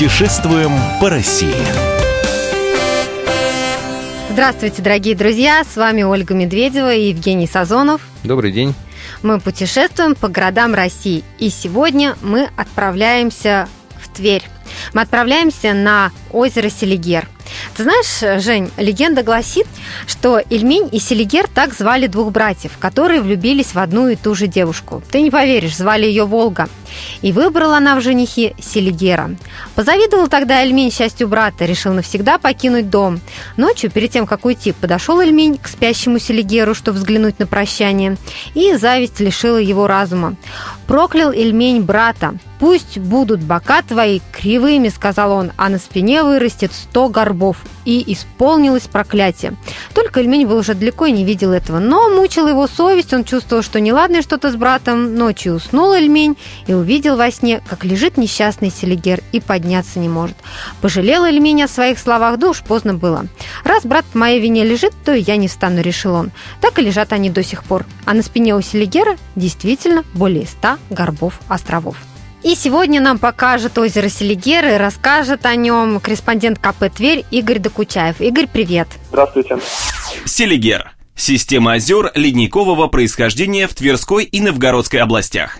Путешествуем по России. Здравствуйте, дорогие друзья! С вами Ольга Медведева и Евгений Сазонов. Добрый день. Мы путешествуем по городам России. И сегодня мы отправляемся в Тверь. Мы отправляемся на озеро Селигер – ты знаешь, Жень, легенда гласит, что Ильмень и Селигер так звали двух братьев, которые влюбились в одну и ту же девушку. Ты не поверишь, звали ее Волга. И выбрала она в женихе Селигера. Позавидовал тогда Эльмень счастью брата, решил навсегда покинуть дом. Ночью, перед тем, как уйти, подошел Эльмень к спящему Селигеру, чтобы взглянуть на прощание, и зависть лишила его разума. Проклял Эльмень брата. «Пусть будут бока твои кривыми», — сказал он, «а на спине вырастет сто горбов». И исполнилось проклятие. Только Эльмень был уже далеко и не видел этого. Но мучила его совесть, он чувствовал, что неладное что-то с братом. Ночью уснул Эльмень и увидел во сне, как лежит несчастный Селигер и подняться не может. Пожалел Эльмень о своих словах, да уж поздно было. Раз брат по моей вине лежит, то и я не встану, решил он. Так и лежат они до сих пор. А на спине у Селигера действительно более ста горбов островов. И сегодня нам покажет озеро Селигер и расскажет о нем корреспондент КП «Тверь» Игорь Докучаев. Игорь, привет. Здравствуйте. Селигер. Система озер ледникового происхождения в Тверской и Новгородской областях.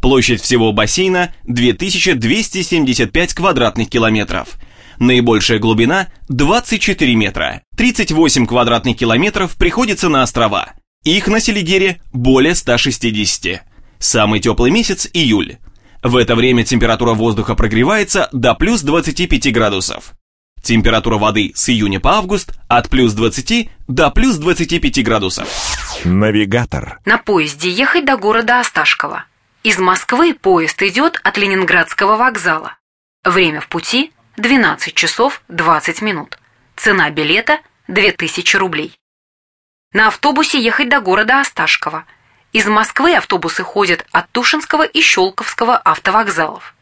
Площадь всего бассейна 2275 квадратных километров. Наибольшая глубина 24 метра. 38 квадратных километров приходится на острова. Их на Селигере более 160. Самый теплый месяц – июль. В это время температура воздуха прогревается до плюс 25 градусов. Температура воды с июня по август от плюс 20 до плюс 25 градусов. Навигатор. На поезде ехать до города Осташково. Из Москвы поезд идет от Ленинградского вокзала. Время в пути 12 часов 20 минут. Цена билета 2000 рублей. На автобусе ехать до города Осташково – из Москвы автобусы ходят от Тушинского и Щелковского автовокзалов.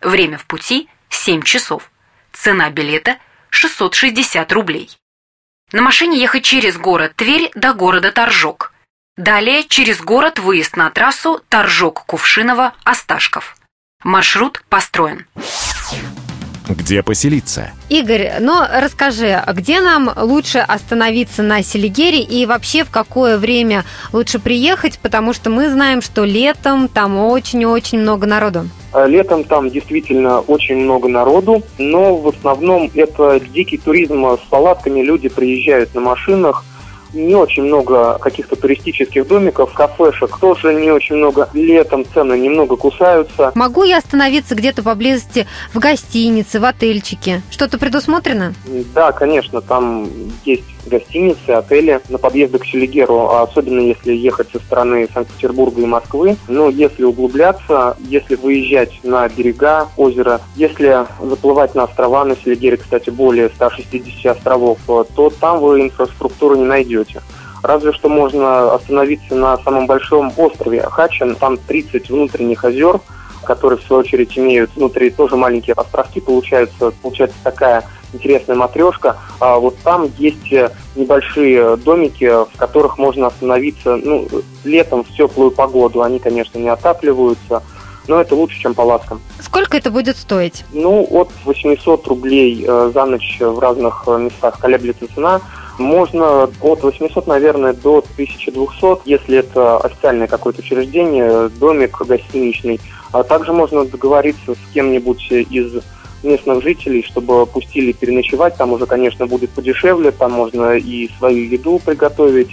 Время в пути 7 часов. Цена билета 660 рублей. На машине ехать через город Тверь до города Торжок. Далее через город выезд на трассу Торжок-Кувшиново-Осташков. Маршрут построен. Где поселиться? Игорь, ну расскажи, а где нам лучше остановиться на Селигере и вообще в какое время лучше приехать, потому что мы знаем, что летом там очень-очень много народу. А летом там действительно очень много народу, но в основном это дикий туризм с палатками, люди приезжают на машинах, не очень много каких-то туристических домиков, кафешек, тоже не очень много. Летом цены немного кусаются. Могу я остановиться где-то поблизости в гостинице, в отельчике? Что-то предусмотрено? Да, конечно, там есть гостиницы, отели на подъезды к Селигеру, а особенно если ехать со стороны Санкт-Петербурга и Москвы. Но если углубляться, если выезжать на берега озера, если заплывать на острова, на Селигере, кстати, более 160 островов, то там вы инфраструктуру не найдете. Разве что можно остановиться на самом большом острове Хачен. Там 30 внутренних озер, которые, в свою очередь, имеют внутри тоже маленькие островки. Получается, получается такая интересная матрешка. А вот там есть э, небольшие домики, в которых можно остановиться ну, летом в теплую погоду. Они, конечно, не отапливаются, но это лучше, чем палаткам. Сколько это будет стоить? Ну, от 800 рублей э, за ночь в разных местах колеблется цена. Можно от 800, наверное, до 1200, если это официальное какое-то учреждение, домик гостиничный. А также можно договориться с кем-нибудь из местных жителей, чтобы пустили переночевать. Там уже, конечно, будет подешевле, там можно и свою еду приготовить.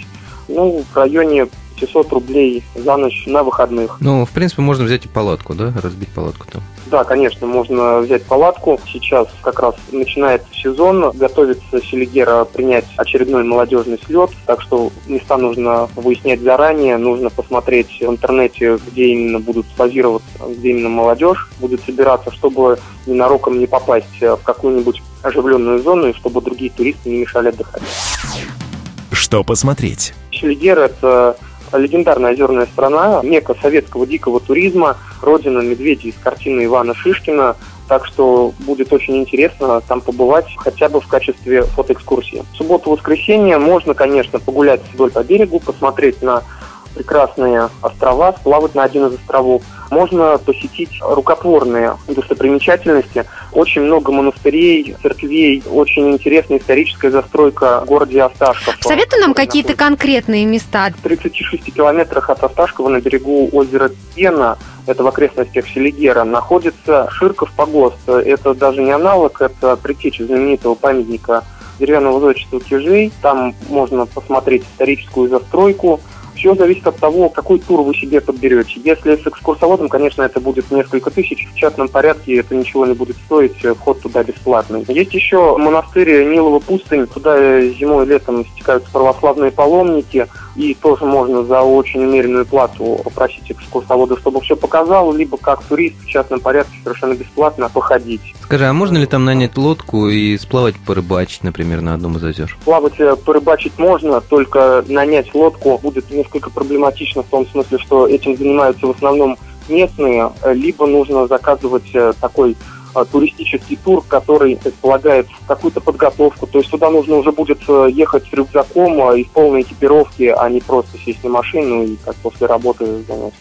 Ну, в районе 500 рублей за ночь на выходных. Ну, в принципе, можно взять и палатку, да, разбить палатку там. Да, конечно, можно взять палатку. Сейчас как раз начинается сезон, готовится Селигера принять очередной молодежный слет, так что места нужно выяснять заранее, нужно посмотреть в интернете, где именно будут базироваться, где именно молодежь будет собираться, чтобы ненароком не попасть в какую-нибудь оживленную зону и чтобы другие туристы не мешали отдыхать. Что посмотреть? Селигер – это легендарная озерная страна, мека советского дикого туризма, родина медведей из картины Ивана Шишкина. Так что будет очень интересно там побывать хотя бы в качестве фотоэкскурсии. В субботу-воскресенье можно, конечно, погулять вдоль по берегу, посмотреть на прекрасные острова, сплавать на один из островов – можно посетить рукотворные достопримечательности. Очень много монастырей, церквей, очень интересная историческая застройка в городе Осташков. Советуй нам какие-то конкретные места. В 36 километрах от Осташкова на берегу озера Пена это в окрестностях Селигера, находится Ширков погост. Это даже не аналог, это предтеча знаменитого памятника деревянного зодчества Кижей. Там можно посмотреть историческую застройку, все зависит от того, какой тур вы себе подберете. Если с экскурсоводом, конечно, это будет несколько тысяч. В частном порядке это ничего не будет стоить, вход туда бесплатный. Есть еще монастырь Нилова пустынь. Туда зимой и летом стекаются православные паломники. И тоже можно за очень умеренную плату попросить экскурсовода, чтобы все показал, либо как турист в частном порядке совершенно бесплатно походить. Скажи, а можно ли там нанять лодку и сплавать порыбачить, например, на одном из озер? Плавать э, порыбачить можно, только нанять лодку будет несколько проблематично в том смысле, что этим занимаются в основном местные, либо нужно заказывать э, такой э, туристический тур, который предполагает какую-то подготовку. То есть туда нужно уже будет ехать с рюкзаком и в полной экипировке, а не просто сесть на машину и как после работы заняться.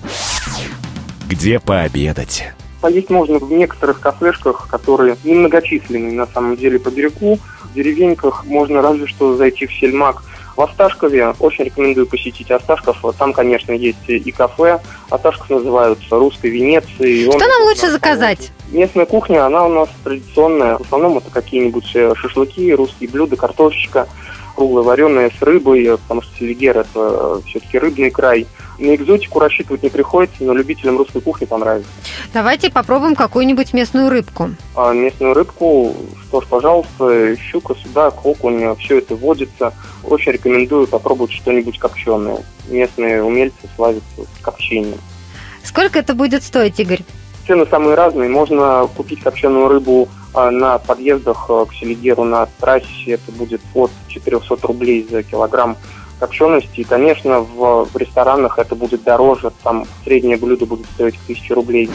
Где пообедать? Поесть можно в некоторых кафешках, которые немногочисленные на самом деле по берегу. В деревеньках можно разве что зайти в сельмак. В Осташкове очень рекомендую посетить Осташков. Там, конечно, есть и кафе. Осташков называют русской Венецией. Что нам лучше заказать? Местная кухня, она у нас традиционная. В основном это какие-нибудь шашлыки, русские блюда, картошечка круглая вареная с рыбой, потому что Селигер это э, все-таки рыбный край. На экзотику рассчитывать не приходится, но любителям русской кухни понравится. Давайте попробуем какую-нибудь местную рыбку. А местную рыбку, что ж, пожалуйста, щука, судак, окунь, все это водится. Очень рекомендую попробовать что-нибудь копченое. Местные умельцы славятся копчением. Сколько это будет стоить, Игорь? Цены самые разные. Можно купить копченую рыбу на подъездах э, к Селигеру на трассе. Это будет от 400 рублей за килограмм копчености. И, конечно, в, в ресторанах это будет дороже. Там среднее блюдо будет стоить 1000 рублей.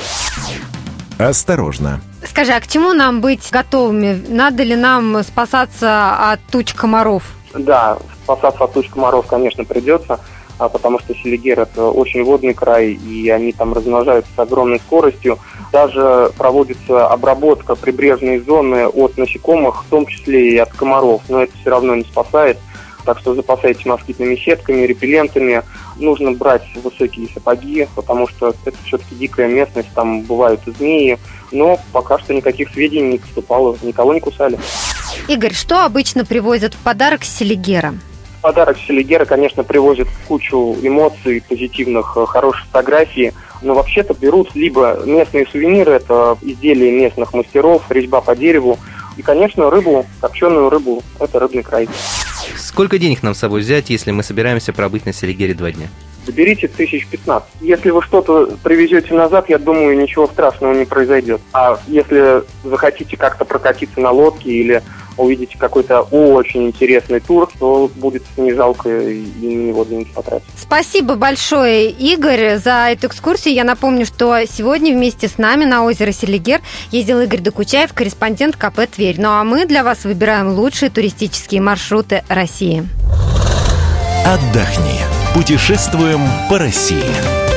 Осторожно. Скажи, а к чему нам быть готовыми? Надо ли нам спасаться от туч комаров? Да, спасаться от туч комаров, конечно, придется а потому что Селигер это очень водный край, и они там размножаются с огромной скоростью. Даже проводится обработка прибрежной зоны от насекомых, в том числе и от комаров, но это все равно не спасает. Так что запасайтесь москитными сетками, репеллентами. Нужно брать высокие сапоги, потому что это все-таки дикая местность, там бывают змеи. Но пока что никаких сведений не поступало, никого не кусали. Игорь, что обычно привозят в подарок с Селигера? Подарок Селигера, конечно, привозит кучу эмоций, позитивных, э, хороших фотографий. Но вообще-то берут либо местные сувениры, это изделия местных мастеров, резьба по дереву. И, конечно, рыбу, копченую рыбу, это рыбный край. Сколько денег нам с собой взять, если мы собираемся пробыть на Селигере два дня? Заберите тысяч пятнадцать. Если вы что-то привезете назад, я думаю, ничего страшного не произойдет. А если захотите как-то прокатиться на лодке или увидите какой-то очень интересный тур, то будет не жалко и на него деньги потратить. Спасибо большое, Игорь, за эту экскурсию. Я напомню, что сегодня вместе с нами на озеро Селигер ездил Игорь Докучаев, корреспондент КП «Тверь». Ну а мы для вас выбираем лучшие туристические маршруты России. Отдохни. Путешествуем по России.